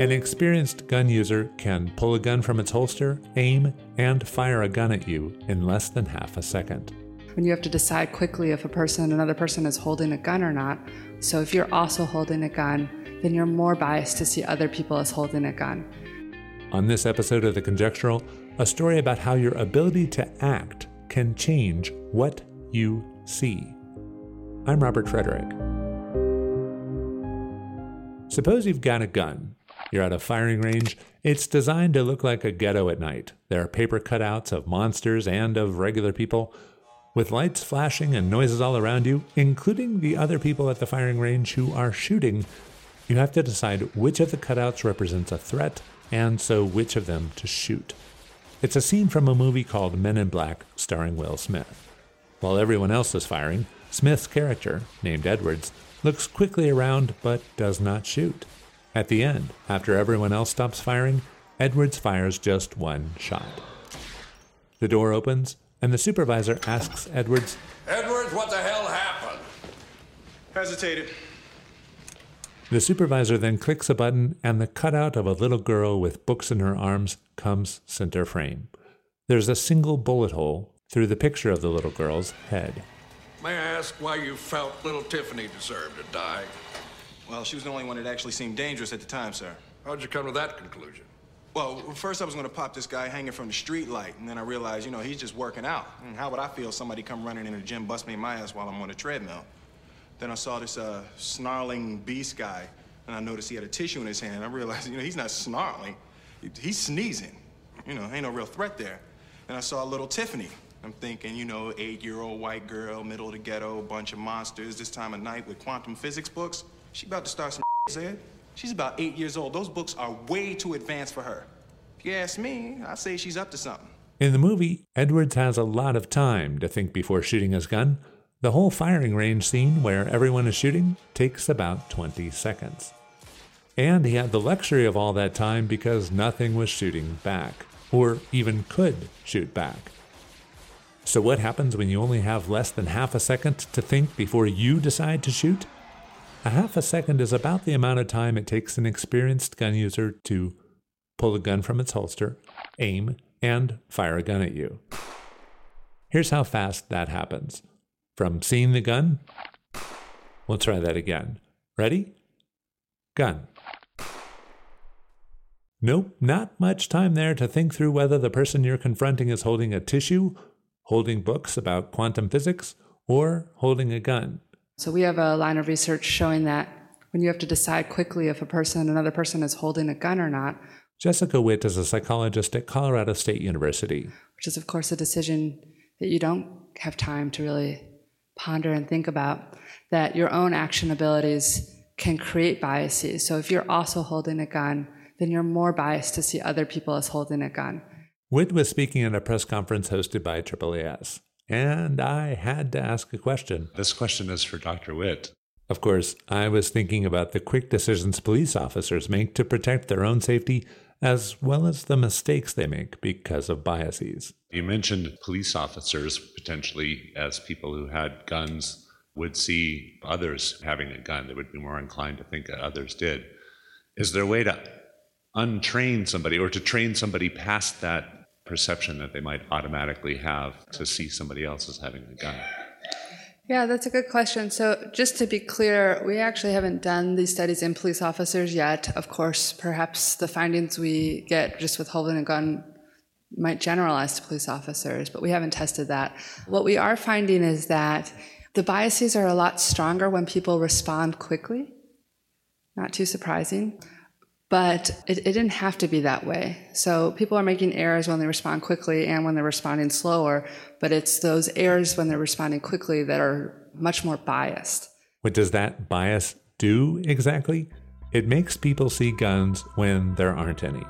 An experienced gun user can pull a gun from its holster, aim, and fire a gun at you in less than half a second. When you have to decide quickly if a person, another person is holding a gun or not, so if you're also holding a gun, then you're more biased to see other people as holding a gun. On this episode of The Conjectural, a story about how your ability to act can change what you see. I'm Robert Frederick. Suppose you've got a gun you're at a firing range. It's designed to look like a ghetto at night. There are paper cutouts of monsters and of regular people. With lights flashing and noises all around you, including the other people at the firing range who are shooting, you have to decide which of the cutouts represents a threat and so which of them to shoot. It's a scene from a movie called Men in Black starring Will Smith. While everyone else is firing, Smith's character, named Edwards, looks quickly around but does not shoot. At the end, after everyone else stops firing, Edwards fires just one shot. The door opens, and the supervisor asks Edwards, Edwards, what the hell happened? Hesitated. The supervisor then clicks a button, and the cutout of a little girl with books in her arms comes center frame. There's a single bullet hole through the picture of the little girl's head. May I ask why you felt little Tiffany deserved to die? Well, she was the only one that actually seemed dangerous at the time, sir. How'd you come to that conclusion? Well, first I was gonna pop this guy hanging from the street light, and then I realized, you know, he's just working out. And how would I feel if somebody come running in the gym, bust me in my ass while I'm on a treadmill? Then I saw this uh, snarling beast guy, and I noticed he had a tissue in his hand. I realized, you know, he's not snarling, he's sneezing. You know, ain't no real threat there. And I saw little Tiffany. I'm thinking, you know, eight-year-old white girl, middle of the ghetto, bunch of monsters, this time of night with quantum physics books. She about to start some Ed. She's about eight years old. Those books are way too advanced for her. If you ask me, I say she's up to something. In the movie, Edwards has a lot of time to think before shooting his gun. The whole firing range scene where everyone is shooting takes about 20 seconds. And he had the luxury of all that time because nothing was shooting back, or even could shoot back. So, what happens when you only have less than half a second to think before you decide to shoot? A half a second is about the amount of time it takes an experienced gun user to pull a gun from its holster, aim, and fire a gun at you. Here's how fast that happens. From seeing the gun, we'll try that again. Ready? Gun. Nope, not much time there to think through whether the person you're confronting is holding a tissue, holding books about quantum physics, or holding a gun. So we have a line of research showing that when you have to decide quickly if a person, another person is holding a gun or not. Jessica Witt is a psychologist at Colorado State University. Which is, of course, a decision that you don't have time to really ponder and think about, that your own action abilities can create biases. So if you're also holding a gun, then you're more biased to see other people as holding a gun. Witt was speaking at a press conference hosted by AAAS and I had to ask a question. This question is for Dr. Witt. Of course, I was thinking about the quick decisions police officers make to protect their own safety, as well as the mistakes they make because of biases. You mentioned police officers potentially as people who had guns would see others having a gun. They would be more inclined to think that others did. Is there a way to untrain somebody or to train somebody past that perception that they might automatically have to see somebody else as having a gun? Yeah, that's a good question. So, just to be clear, we actually haven't done these studies in police officers yet. Of course, perhaps the findings we get just with holding a gun might generalize to police officers, but we haven't tested that. What we are finding is that the biases are a lot stronger when people respond quickly. Not too surprising. But it, it, didn't have to be that way. So people are making errors when they respond quickly and when they're responding slower, but it's those errors when they're responding quickly that are much more biased. What does that bias do exactly? It makes people see guns when there aren't any.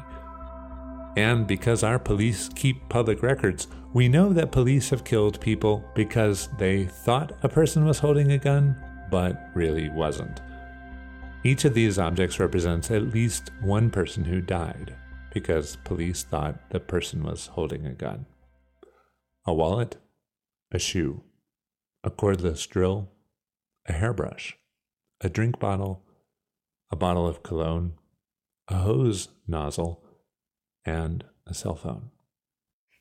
And because our police keep public records, we know that police have killed people because they thought a person was holding a gun, but really wasn't. Each of these objects represents at least one person who died because police thought the person was holding a gun. A wallet, a shoe, a cordless drill, a hairbrush, a drink bottle, a bottle of cologne, a hose nozzle, and a cell phone.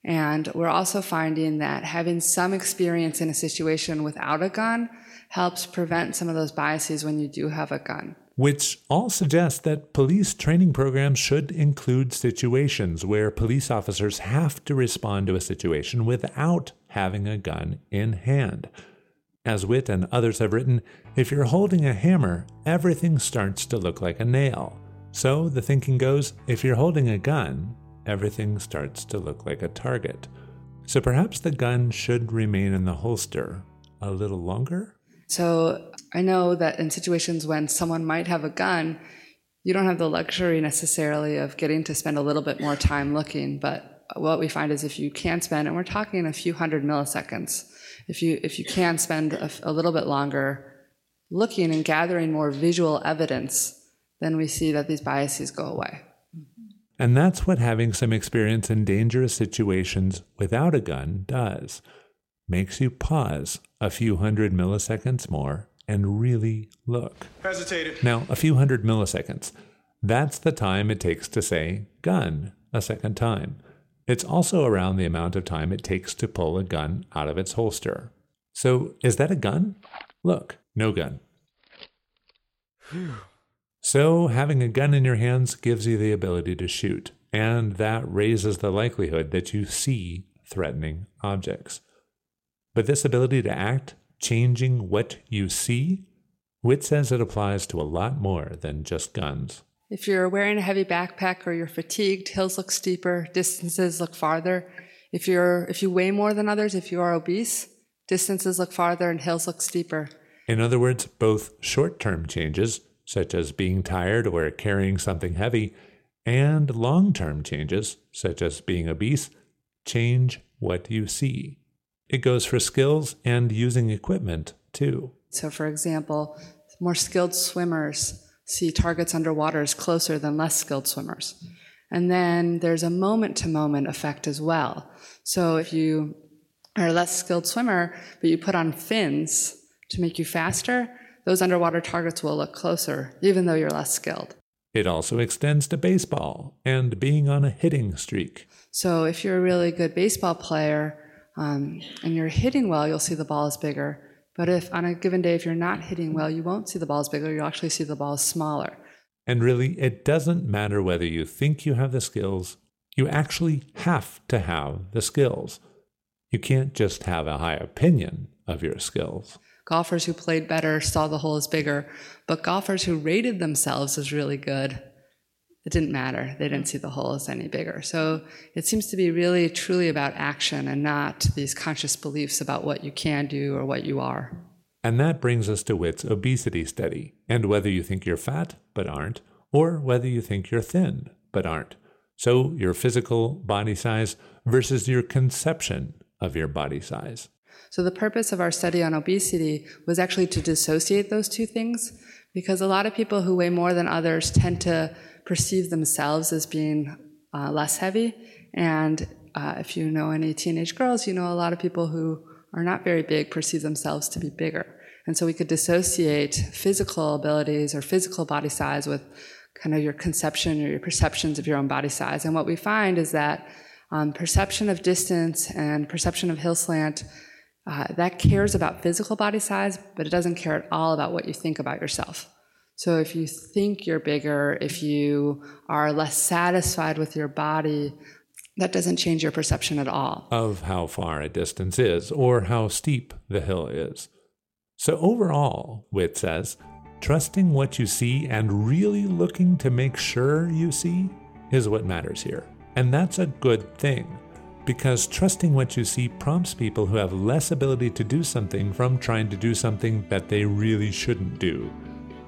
And we're also finding that having some experience in a situation without a gun helps prevent some of those biases when you do have a gun. Which all suggests that police training programs should include situations where police officers have to respond to a situation without having a gun in hand. As Witt and others have written, if you're holding a hammer, everything starts to look like a nail. So the thinking goes if you're holding a gun, everything starts to look like a target. So perhaps the gun should remain in the holster a little longer? So I know that in situations when someone might have a gun, you don't have the luxury necessarily of getting to spend a little bit more time looking, but what we find is if you can spend, and we're talking a few hundred milliseconds, if you if you can spend a, a little bit longer looking and gathering more visual evidence, then we see that these biases go away. And that's what having some experience in dangerous situations without a gun does. Makes you pause a few hundred milliseconds more and really look. Hesitated. Now, a few hundred milliseconds. That's the time it takes to say gun a second time. It's also around the amount of time it takes to pull a gun out of its holster. So, is that a gun? Look, no gun. So, having a gun in your hands gives you the ability to shoot, and that raises the likelihood that you see threatening objects. But this ability to act, changing what you see, Witt says it applies to a lot more than just guns. If you're wearing a heavy backpack or you're fatigued, hills look steeper, distances look farther. If you're if you weigh more than others, if you are obese, distances look farther and hills look steeper. In other words, both short-term changes such as being tired or carrying something heavy, and long term changes, such as being obese, change what you see. It goes for skills and using equipment too. So, for example, more skilled swimmers see targets underwater as closer than less skilled swimmers. And then there's a moment to moment effect as well. So, if you are a less skilled swimmer, but you put on fins to make you faster, those underwater targets will look closer, even though you're less skilled. It also extends to baseball and being on a hitting streak. So if you're a really good baseball player um, and you're hitting well, you'll see the ball is bigger. But if on a given day, if you're not hitting well, you won't see the ball as bigger. You'll actually see the ball as smaller. And really, it doesn't matter whether you think you have the skills, you actually have to have the skills. You can't just have a high opinion of your skills. Golfers who played better saw the hole as bigger, but golfers who rated themselves as really good, it didn't matter. They didn't see the hole as any bigger. So it seems to be really truly about action and not these conscious beliefs about what you can do or what you are. And that brings us to Witt's obesity study, and whether you think you're fat but aren't, or whether you think you're thin but aren't. So your physical body size versus your conception of your body size. So the purpose of our study on obesity was actually to dissociate those two things because a lot of people who weigh more than others tend to perceive themselves as being uh, less heavy. And uh, if you know any teenage girls, you know a lot of people who are not very big perceive themselves to be bigger. And so we could dissociate physical abilities or physical body size with kind of your conception or your perceptions of your own body size. And what we find is that um, perception of distance and perception of hill slant uh, that cares about physical body size, but it doesn't care at all about what you think about yourself. So if you think you're bigger, if you are less satisfied with your body, that doesn't change your perception at all. Of how far a distance is or how steep the hill is. So overall, Witt says, trusting what you see and really looking to make sure you see is what matters here. And that's a good thing because trusting what you see prompts people who have less ability to do something from trying to do something that they really shouldn't do,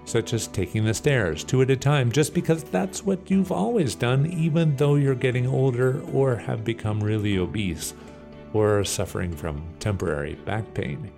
such as taking the stairs two at a time just because that's what you've always done, even though you're getting older or have become really obese or suffering from temporary back pain.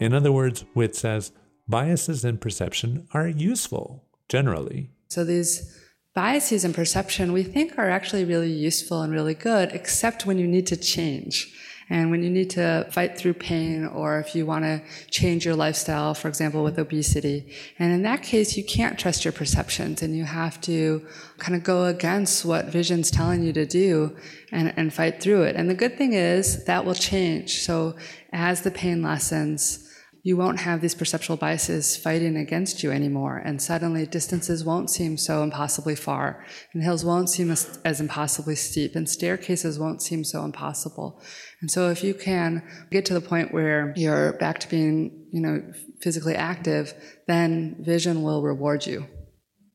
In other words, Witt says biases in perception are useful generally. So these biases in perception we think are actually really useful and really good, except when you need to change. And when you need to fight through pain or if you want to change your lifestyle, for example, with obesity, and in that case, you can't trust your perceptions and you have to kind of go against what vision's telling you to do and, and fight through it. And the good thing is that will change. So as the pain lessens, you won't have these perceptual biases fighting against you anymore. And suddenly distances won't seem so impossibly far, and hills won't seem as, as, impossibly steep, and staircases won't seem so impossible. And so if you can get to the point where you're back to being, you know, physically active, then vision will reward you.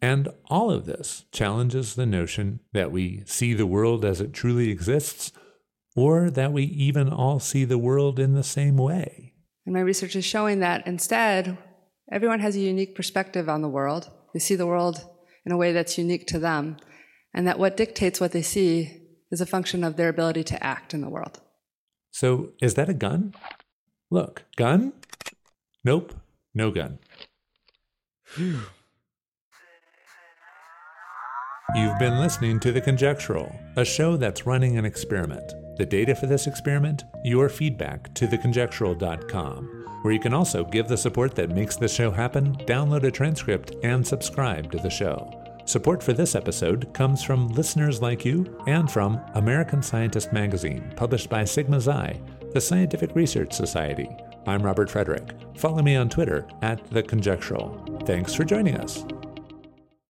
And all of this challenges the notion that we see the world as it truly exists, or that we even all see the world in the same way. And my research is showing that instead, everyone has a unique perspective on the world. They see the world in a way that's unique to them, and that what dictates what they see is a function of their ability to act in the world. So, is that a gun? Look, gun? Nope, no gun. You've been listening to The Conjectural, a show that's running an experiment. The data for this experiment, your feedback to theconjectural.com, where you can also give the support that makes the show happen, download a transcript, and subscribe to the show. Support for this episode comes from listeners like you and from American Scientist magazine, published by Sigma Xi, the Scientific Research Society. I'm Robert Frederick. Follow me on Twitter at The Conjectural. Thanks for joining us.